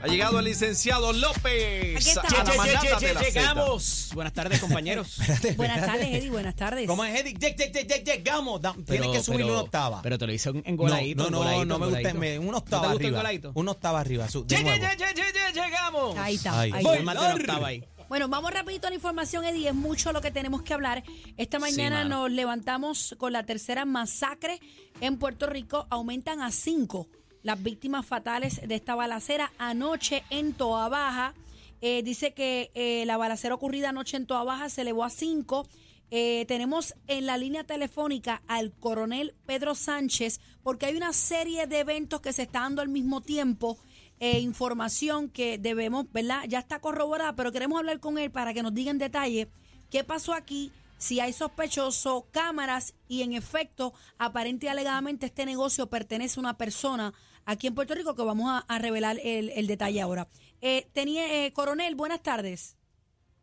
Ha llegado el licenciado López. Aquí está. Ye- ye- ye-. Llegamos. Buenas tardes, compañeros. Buenas tardes, Eddie, buenas tardes. ¿Cómo es, Eddie? Lleg- lleg- lleg- lleg- Llegamos. Da- Tienes Pero- que subirle pero- una octava. Pero te lo hice en no, engoladito. no, no, engoladito, no me gusta. engoladito. Me, una ¿No te octava gusta arriba. engoladito? Una octava arriba. su- de Ye- ye- nuevo. ye- ye- ye- ye- Llegamos. Ahí está. Ay. ahí Voy. está. Más de una octava ahí. Bueno, vamos rapidito a la información, Eddie. Es mucho lo que tenemos que hablar. Esta mañana mano. nos levantamos con la tercera masacre en Puerto Rico. Aumentan a cinco las víctimas fatales de esta balacera anoche en Toa Baja. Eh, dice que eh, la balacera ocurrida anoche en Toa Baja se elevó a cinco. Eh, tenemos en la línea telefónica al coronel Pedro Sánchez porque hay una serie de eventos que se está dando al mismo tiempo eh, información que debemos, ¿verdad? Ya está corroborada, pero queremos hablar con él para que nos diga en detalle qué pasó aquí, si hay sospechoso, cámaras y en efecto, aparente y alegadamente este negocio pertenece a una persona aquí en Puerto Rico que vamos a, a revelar el, el detalle ahora. Eh, tenía, eh, coronel, buenas tardes.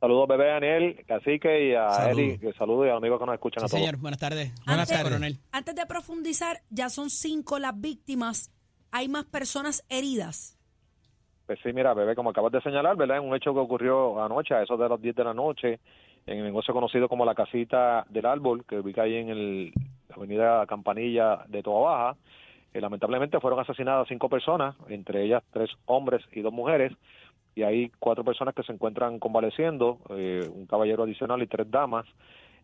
Saludos, bebé Daniel, Cacique y a. Eli. que Saludos y a los amigos que nos escuchan Sí, a todos. señor. Buenas tardes. Buenas Antes- tardes. coronel. Antes de profundizar, ya son cinco las víctimas, hay más personas heridas. Pues sí, mira, bebé, como acabas de señalar, ¿verdad? Un hecho que ocurrió anoche, a eso de las 10 de la noche, en el negocio conocido como la Casita del Árbol, que ubica ahí en el, la avenida Campanilla de Toa Baja. Eh, lamentablemente fueron asesinadas cinco personas, entre ellas tres hombres y dos mujeres, y hay cuatro personas que se encuentran convaleciendo, eh, un caballero adicional y tres damas.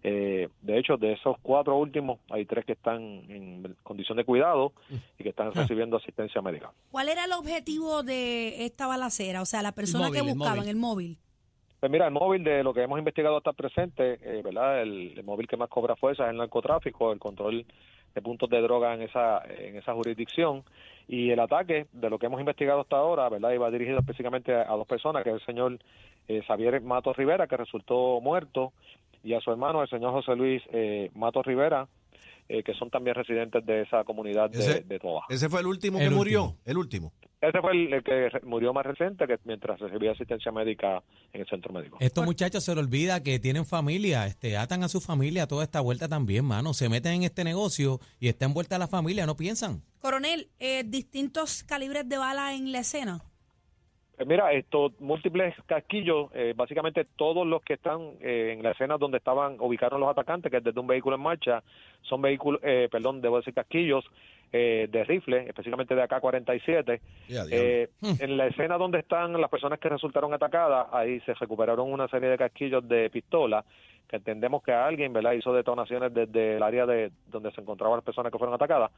Eh, de hecho, de esos cuatro últimos, hay tres que están en condición de cuidado y que están recibiendo asistencia médica. ¿Cuál era el objetivo de esta balacera? O sea, la persona móvil, que el buscaban, móvil. el móvil. Pues mira, el móvil de lo que hemos investigado hasta el presente, eh, ¿verdad? El, móvil que más cobra fuerza es el narcotráfico, el control de puntos de droga en esa en esa jurisdicción y el ataque de lo que hemos investigado hasta ahora, ¿verdad? Iba dirigido específicamente a, a dos personas, que es el señor eh, Xavier Matos Rivera, que resultó muerto, y a su hermano, el señor José Luis eh, Matos Rivera, eh, que son también residentes de esa comunidad de, Ese- de Toa. Ese fue el último El que murió. El último. Ese fue el, el que murió más reciente, que mientras recibía asistencia médica en el centro médico. Estos muchachos se les olvida que tienen familia, este, atan a su familia toda esta vuelta también, mano. Se meten en este negocio y está envuelta la familia, no piensan. Coronel, eh, distintos calibres de bala en la escena. Eh, Mira, estos múltiples casquillos, eh, básicamente todos los que están eh, en la escena donde estaban ubicaron los atacantes, que es desde un vehículo en marcha, son vehículos, eh, perdón, debo decir casquillos eh, de rifle, específicamente de AK-47. Ya, diablo. Eh, en la escena donde están las personas que resultaron atacadas, ahí se recuperaron una serie de casquillos de pistola, que entendemos que alguien, ¿verdad?, hizo detonaciones desde el área de donde se encontraban las personas que fueron atacadas,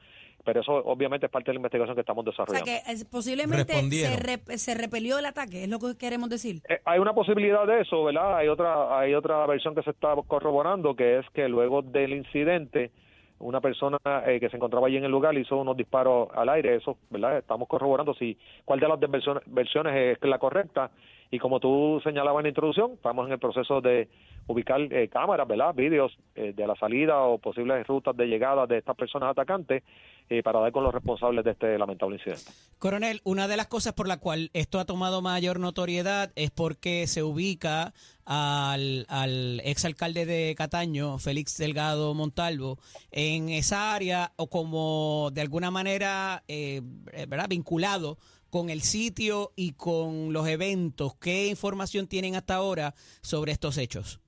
pero eso obviamente es parte de la investigación que estamos O sea desarrollando. que eh, posiblemente se, re- se repelió el ataque, es lo que queremos decir. Eh, hay una posibilidad de eso, ¿verdad? Hay otra, hay otra versión que se está corroborando, que es que luego del incidente, una persona eh, que se encontraba allí en el lugar hizo unos disparos al aire. Eso, ¿verdad? Estamos corroborando si cuál de las versiones es la correcta. Y como tú señalabas en la introducción, estamos en el proceso de ubicar eh, cámaras, ¿verdad? Vídeos eh, de la salida o posibles rutas de llegada de estas personas atacantes eh, para dar con los responsables de este lamentable incidente. Coronel, una de las cosas por la cual esto ha tomado mayor notoriedad es porque se ubica al, al exalcalde de Cataño, Félix Delgado Montalvo, en esa área o como de alguna manera eh, ¿verdad? vinculado con el sitio y con los eventos. ¿Qué información tienen hasta ahora sobre estos hechos?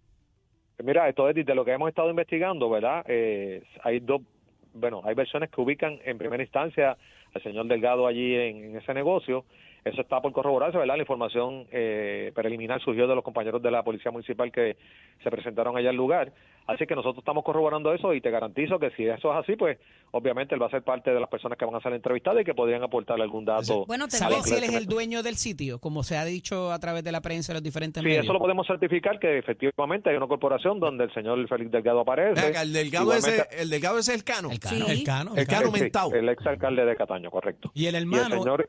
Mira, esto es de lo que hemos estado investigando, ¿verdad? Eh, hay dos, bueno, hay versiones que ubican en primera instancia al señor Delgado allí en, en ese negocio. Eso está por corroborarse, ¿verdad? La información eh, preliminar surgió de los compañeros de la Policía Municipal que se presentaron allá al lugar. Así que nosotros estamos corroborando eso y te garantizo que si eso es así, pues obviamente él va a ser parte de las personas que van a ser entrevistadas y que podrían aportar algún dato. Bueno, ¿Sabes si él es el dueño del sitio? Como se ha dicho a través de la prensa y los diferentes Sí, medios. eso lo podemos certificar que efectivamente hay una corporación donde el señor Félix Delgado aparece. Acá, el delgado ese, el delgado ese es el cano. El cano. Sí. El cano. El cano Sí, mentado. el exalcalde de Cataño, correcto. Y el y el hermano. señor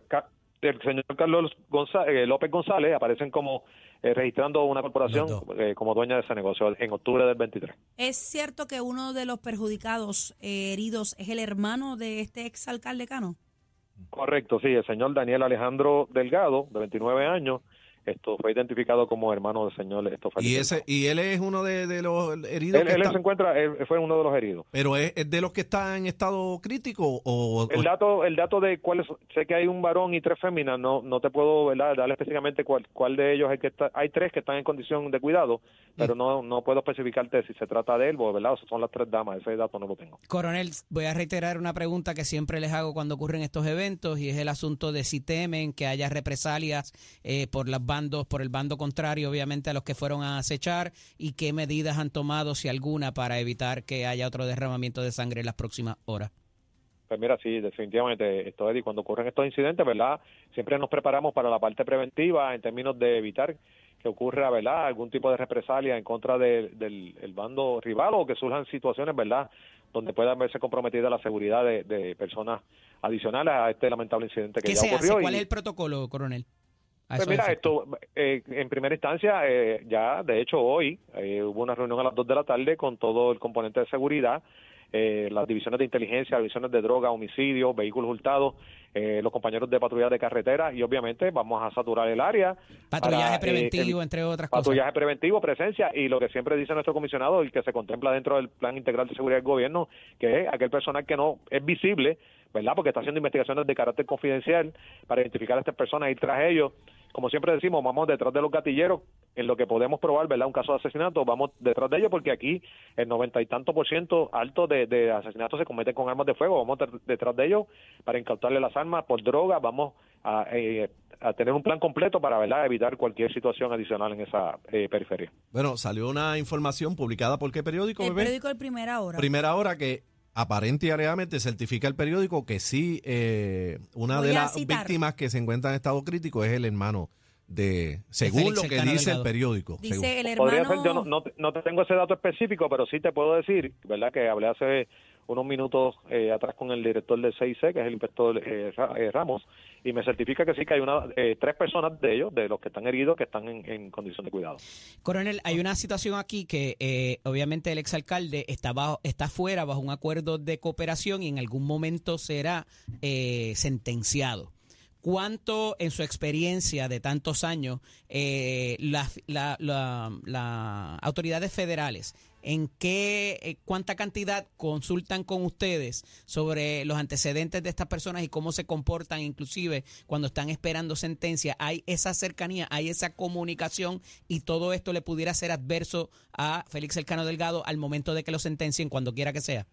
el señor Carlos González, eh, López González aparecen como eh, registrando una corporación eh, como dueña de ese negocio en octubre del 23. es cierto que uno de los perjudicados eh, heridos es el hermano de este exalcalde Cano. Correcto, sí, el señor Daniel Alejandro Delgado, de 29 años, esto fue identificado como hermano del señor esto Y ese y él es uno de, de los heridos. él, que él está- se encuentra él fue uno de los heridos pero es, es de los que está en estado crítico o, el o- dato el dato de cuáles sé que hay un varón y tres féminas no no te puedo ¿verdad? darle específicamente cuál cuál de ellos es que está hay tres que están en condición de cuidado pero no no puedo especificarte si se trata de él o verdad o son las tres damas ese dato no lo tengo Coronel, voy a reiterar una pregunta que siempre les hago cuando ocurren estos eventos y es el asunto de si temen que haya represalias eh, por los bandos, por el bando contrario, obviamente a los que fueron a acechar y qué medidas han tomado, si alguna, para evitar que haya otro derramamiento de sangre en las próximas horas. Pues mira, sí, definitivamente, esto Eddie, cuando ocurren estos incidentes, ¿verdad? Siempre nos preparamos para la parte preventiva en términos de evitar que ocurra, ¿verdad? Algún tipo de represalia en contra de- del el bando rival o que surjan situaciones, ¿verdad? Donde pueda verse comprometida la seguridad de, de personas adicionales a este lamentable incidente que ¿Qué ya se ocurrió. hace? ¿Cuál y- es el protocolo, Coronel? Pues mira, esto, eh, en primera instancia, eh, ya de hecho hoy eh, hubo una reunión a las 2 de la tarde con todo el componente de seguridad, eh, las divisiones de inteligencia, divisiones de droga, homicidios, vehículos hurtados, eh, los compañeros de patrulla de carretera y obviamente vamos a saturar el área. Patrullaje para, preventivo, entre otras cosas. Patrullaje preventivo, presencia y lo que siempre dice nuestro comisionado, el que se contempla dentro del Plan Integral de Seguridad del Gobierno, que es aquel personal que no es visible, ¿verdad? Porque está haciendo investigaciones de carácter confidencial para identificar a estas personas y tras ellos, como siempre decimos, vamos detrás de los gatilleros en lo que podemos probar, ¿verdad? Un caso de asesinato, vamos detrás de ellos porque aquí el noventa y tanto por ciento alto de, de asesinatos se cometen con armas de fuego, vamos de- detrás de ellos para incautarle las armas por droga, vamos a, eh, a tener un plan completo para, ¿verdad? Evitar cualquier situación adicional en esa eh, periferia. bueno, salió una información publicada por qué periódico, El bebé? periódico de primera hora. Primera hora que aparente y alegadamente certifica el periódico que sí, eh, una Voy de las citar. víctimas que se encuentra en estado crítico es el hermano de, según Félix lo que dice el periódico. según. Dice el Podría hermano. ser, yo no, no, no te tengo ese dato específico, pero sí te puedo decir, ¿verdad? Que hablé hace unos minutos eh, atrás con el director del CIC, que es el inspector eh, eh, Ramos, y me certifica que sí que hay una eh, tres personas de ellos, de los que están heridos, que están en, en condición de cuidado. Coronel, hay una situación aquí que eh, obviamente el exalcalde está, bajo, está fuera bajo un acuerdo de cooperación y en algún momento será eh, sentenciado. ¿Cuánto en su experiencia de tantos años eh, las la- la- autoridades federales en qué eh, cuánta cantidad consultan con ustedes sobre los antecedentes de estas personas y cómo se comportan inclusive cuando están esperando sentencia hay esa cercanía hay esa comunicación y todo esto le pudiera ser adverso a Félix Elcano Delgado al momento de que lo sentencien cuando quiera que sea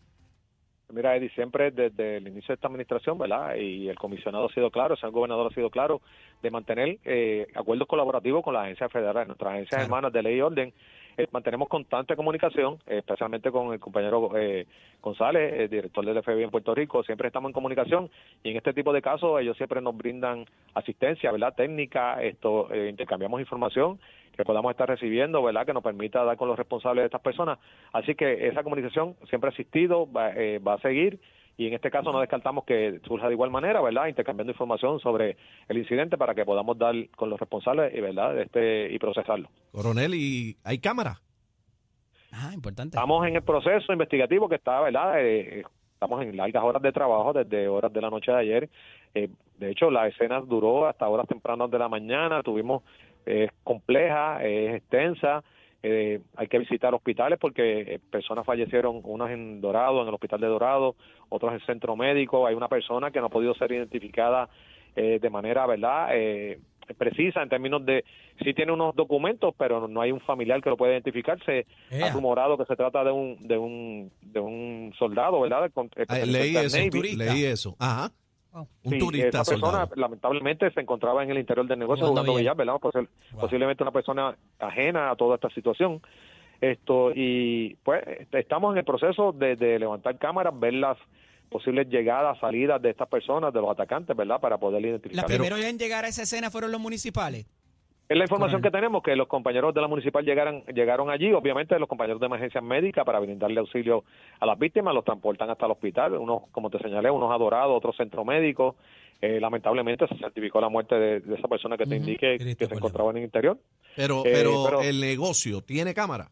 Mira, Eddie, siempre desde el inicio de esta administración, ¿verdad? Y el comisionado ha sido claro, el señor gobernador ha sido claro de mantener eh, acuerdos colaborativos con las agencias federales, nuestras agencias Claro. hermanas de ley y orden. Eh, mantenemos constante comunicación, eh, especialmente con el compañero eh, González, el director del FBI en Puerto Rico. Siempre estamos en comunicación y en este tipo de casos ellos siempre nos brindan asistencia, ¿verdad? Técnica, esto intercambiamos información que podamos estar recibiendo, ¿verdad? Que nos permita dar con los responsables de estas personas. Así que esa comunicación siempre ha existido, va, eh, va a seguir y en este caso no descartamos que surja de igual manera, ¿verdad? Intercambiando información sobre el incidente para que podamos dar con los responsables y, ¿verdad? Este, y procesarlo. Coronel, ¿y hay cámara? ah importante Estamos en el proceso investigativo que está, ¿verdad? Eh, estamos en largas horas de trabajo desde horas de la noche de ayer. Eh, de hecho, la escena duró hasta horas tempranas de la mañana. Tuvimos, eh, es compleja, es extensa. Eh, hay que visitar hospitales porque eh, personas fallecieron, unas en Dorado, en el hospital de Dorado, otros en el centro médico. Hay una persona que no ha podido ser identificada eh, de manera, ¿verdad? Eh, precisa en términos de sí tiene unos documentos pero no hay un familiar que lo pueda identificar se Ea. ha rumorado que se trata de un de un de un soldado verdad Con- eh, Ah, leí eso, leí eso. Ajá. Wow. Un Sí, turista esa persona soldado. lamentablemente se encontraba en el interior del negocio Jugando billar. ¿verdad? Wow. Posiblemente una persona ajena a toda esta situación. Esto y pues estamos en el proceso de, de levantar cámaras, ver las posibles llegadas, salidas de estas personas, de los atacantes, ¿verdad? Para poder Los identificar. primeros en llegar a esa escena fueron los municipales. Es la información que tenemos, que los compañeros de la municipal llegaron, llegaron allí, obviamente los compañeros de emergencia médica para brindarle auxilio a las víctimas, los transportan hasta el hospital, unos, como te señalé, unos adorados, otros centro médico. Eh, lamentablemente se certificó la muerte de, de esa persona que te Ujú. indique que se encontraba en el interior. Pero, Eh, pero, pero- el negocio tiene cámara.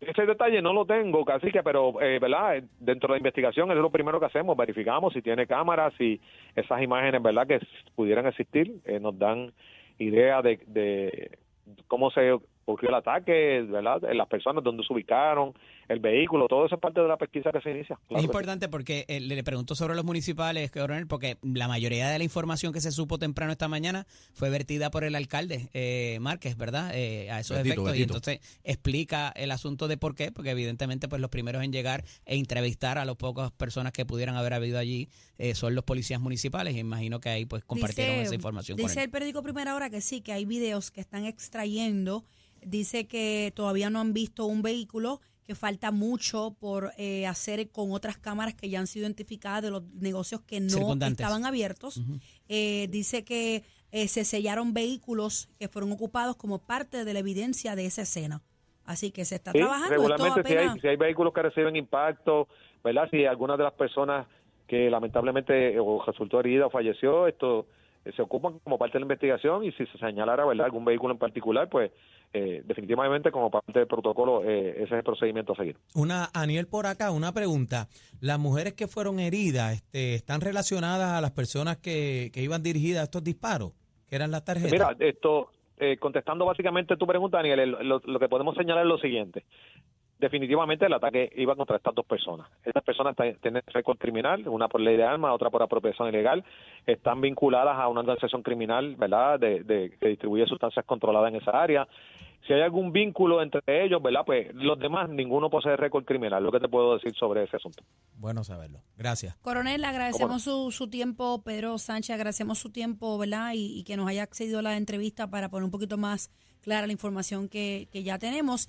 Ese detalle no lo tengo, casi que, pero, eh, ¿verdad? Dentro de la investigación es lo primero que hacemos, verificamos si tiene cámaras, si esas imágenes, ¿verdad? Que pudieran existir, eh, nos dan idea de, de cómo se ocurrió el ataque, ¿verdad? Las personas, dónde se ubicaron, el vehículo, todo eso es parte de la pesquisa que se inicia. Claro es sí. importante porque eh, le pregunto sobre los municipales, coronel, porque la mayoría de la información que se supo temprano esta mañana fue vertida por el alcalde eh, Márquez, ¿verdad? Eh, a esos Betito, efectos. Y entonces explica el asunto de por qué, porque evidentemente pues los primeros en llegar e entrevistar a las pocas personas que pudieran haber habido allí eh, son los policías municipales. Y imagino que ahí pues compartieron Dice- esa información con Dice él. el periódico Primera Hora que sí, que hay videos que están extrayendo. Dice que todavía no han visto un vehículo, que falta mucho por eh, hacer con otras cámaras que ya han sido identificadas de los negocios que no estaban abiertos. Eh, dice que eh, se sellaron vehículos que fueron ocupados como parte de la evidencia de esa escena. Así que se está Sí, trabajando. Regularmente si hay, si hay vehículos que reciben impacto, ¿verdad? Si alguna de las personas que lamentablemente eh, o resultó herida o falleció, esto se ocupan como parte de la investigación y si se señalara, ¿verdad? Algún vehículo en particular, pues eh, definitivamente como parte del protocolo eh, ese es el procedimiento a seguir. Una, Aniel, por acá, una pregunta. ¿Las mujeres que fueron heridas este, están relacionadas a las personas que, que iban dirigidas a estos disparos? Que eran las tarjetas. Mira, esto, eh, contestando básicamente tu pregunta, Daniel, el- lo, lo que podemos señalar es lo siguiente. Definitivamente el ataque iba contra estas dos personas. Estas personas tienen récord criminal, una por ley de armas, otra por apropiación ilegal. Están vinculadas a una organización criminal, ¿verdad?, de, de- que distribuye sustancias controladas en esa área. Si hay algún vínculo entre ellos, ¿verdad?, pues los demás, ninguno posee récord criminal. Lo que te puedo decir sobre ese asunto. Bueno saberlo. Gracias. Coronel, agradecemos su, su tiempo, Pedro Sánchez, agradecemos su tiempo, ¿verdad? Y, y que nos haya accedido a la entrevista para poner un poquito más clara la información que, que ya tenemos.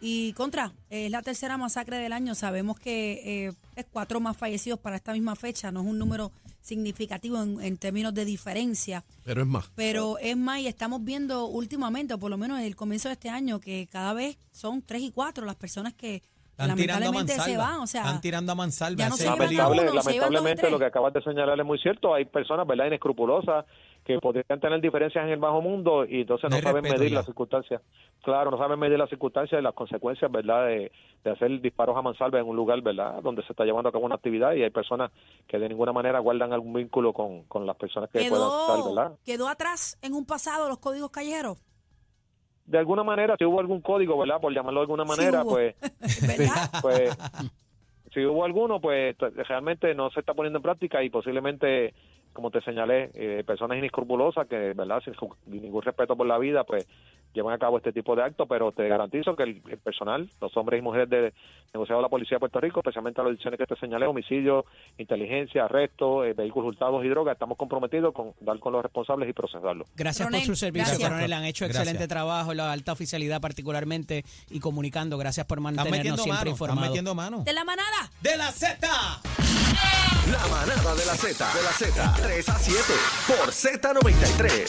Y contra, es la tercera masacre del año. Sabemos que eh, es cuatro más fallecidos para esta misma fecha. No es un número significativo en, en términos de diferencia. Pero es más. Pero es más, y estamos viendo últimamente, o por lo menos desde el comienzo de este año, que cada vez son tres y cuatro las personas que Están tirando a lamentablemente se mansalva. van. O sea, Están tirando a mansalva. no. Lamentable, uno, lamentablemente lo que acabas de señalar es muy cierto. Hay personas, ¿verdad?, inescrupulosas que podrían tener diferencias en el bajo mundo y entonces No saben medir ya. las circunstancias. Claro, no saben medir las circunstancias y las consecuencias, ¿verdad?, de, de hacer disparos a mansalva en un lugar, ¿verdad?, donde se está llevando a cabo una actividad y hay personas que de ninguna manera guardan algún vínculo con, con las personas que puedan estar, quedó, ¿verdad? quedó atrás en un pasado los códigos callejeros. De alguna manera, si hubo algún código, ¿verdad?, por llamarlo de alguna manera, pues ¿Verdad? pues si hubo alguno, pues realmente no se está poniendo en práctica y posiblemente, como te señalé, eh, personas inescrupulosas que, ¿verdad?, sin, ningún respeto por la vida, pues llevan a cabo este tipo de actos, pero te garantizo que el, el personal, los hombres y mujeres de negociado de la Policía de Puerto Rico, especialmente a las ediciones que te señalé, homicidio, inteligencia, arresto, eh, vehículos hurtados y drogas, estamos comprometidos con dar con los responsables y procesarlos. Gracias por su servicio, gracias. coronel. Han hecho Gracias. excelente trabajo, la alta oficialidad particularmente y comunicando. Gracias por mantenernos metiendo siempre mano. Están informados. metiendo mano. De la manada. ¡De la Z! La manada de la Z, de la Z, 3 a 7 por Z93.